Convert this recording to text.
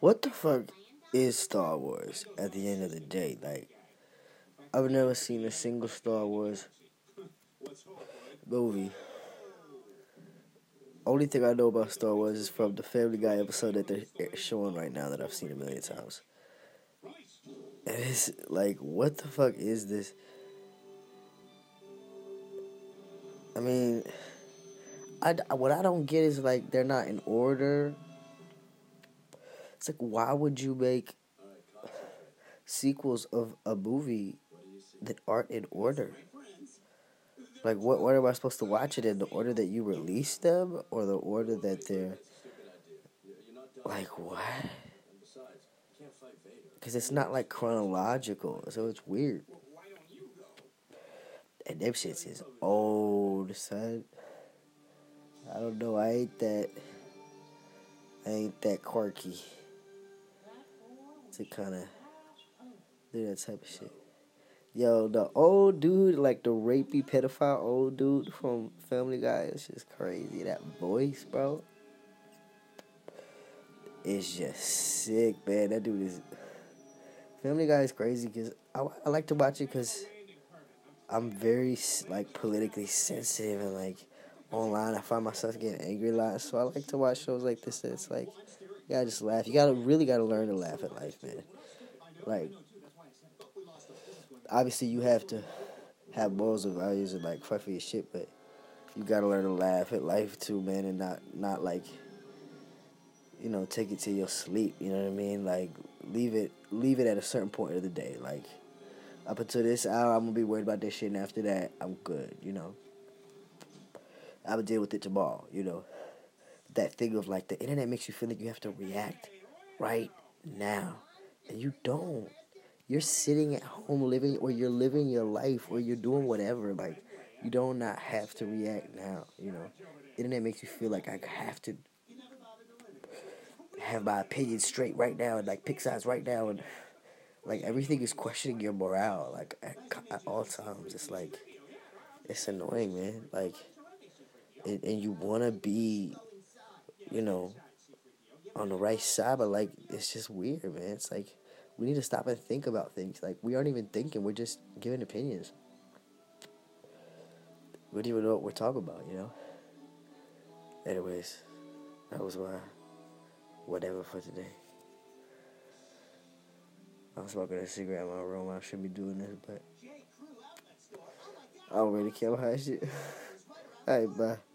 what the fuck is Star Wars at the end of the day? Like, I've never seen a single Star Wars movie. Only thing I know about Star Wars is from the Family Guy episode that they're showing right now that I've seen a million times. And it's like, what the fuck is this? I mean, I, what I don't get is like they're not in order. It's like why would you make sequels of a movie that aren't in order? Like what what am I supposed to watch it in the order that you release them or the order that they're like what? Cuz it's not like chronological, so it's weird. And them shits is old, son. I don't know. I ain't that. I ain't that quirky. To kind of do that type of shit. Yo, the old dude, like the rapey pedophile old dude from Family Guy, it's just crazy. That voice, bro. It's just sick, man. That dude is. Family Guy is crazy because I, I like to watch it because I'm very like politically sensitive and like online. I find myself getting angry a lot, so I like to watch shows like this. It's like you gotta just laugh. You gotta really gotta learn to laugh at life, man. Like obviously you have to have morals and values and like fight for your shit, but you gotta learn to laugh at life too, man, and not not like you know take it to your sleep. You know what I mean? Like leave it leave it at a certain point of the day. Like up until this hour, I'm gonna be worried about this shit, and after that, I'm good. You know. I would deal with it tomorrow, you know. That thing of like the internet makes you feel like you have to react right now. And you don't. You're sitting at home living or you're living your life or you're doing whatever. Like you don't not have to react now, you know. Internet makes you feel like I have to have my opinion straight right now and like pick sides right now and like everything is questioning your morale like at, at all times. It's like it's annoying, man. Like and, and you want to be, you know, on the right side, but like it's just weird, man. It's like we need to stop and think about things. Like we aren't even thinking; we're just giving opinions. We don't even know what we're talking about, you know. Anyways, that was my whatever for today. I'm smoking a cigarette in my room. I shouldn't be doing this, but I don't really care about that shit. Alright, bye.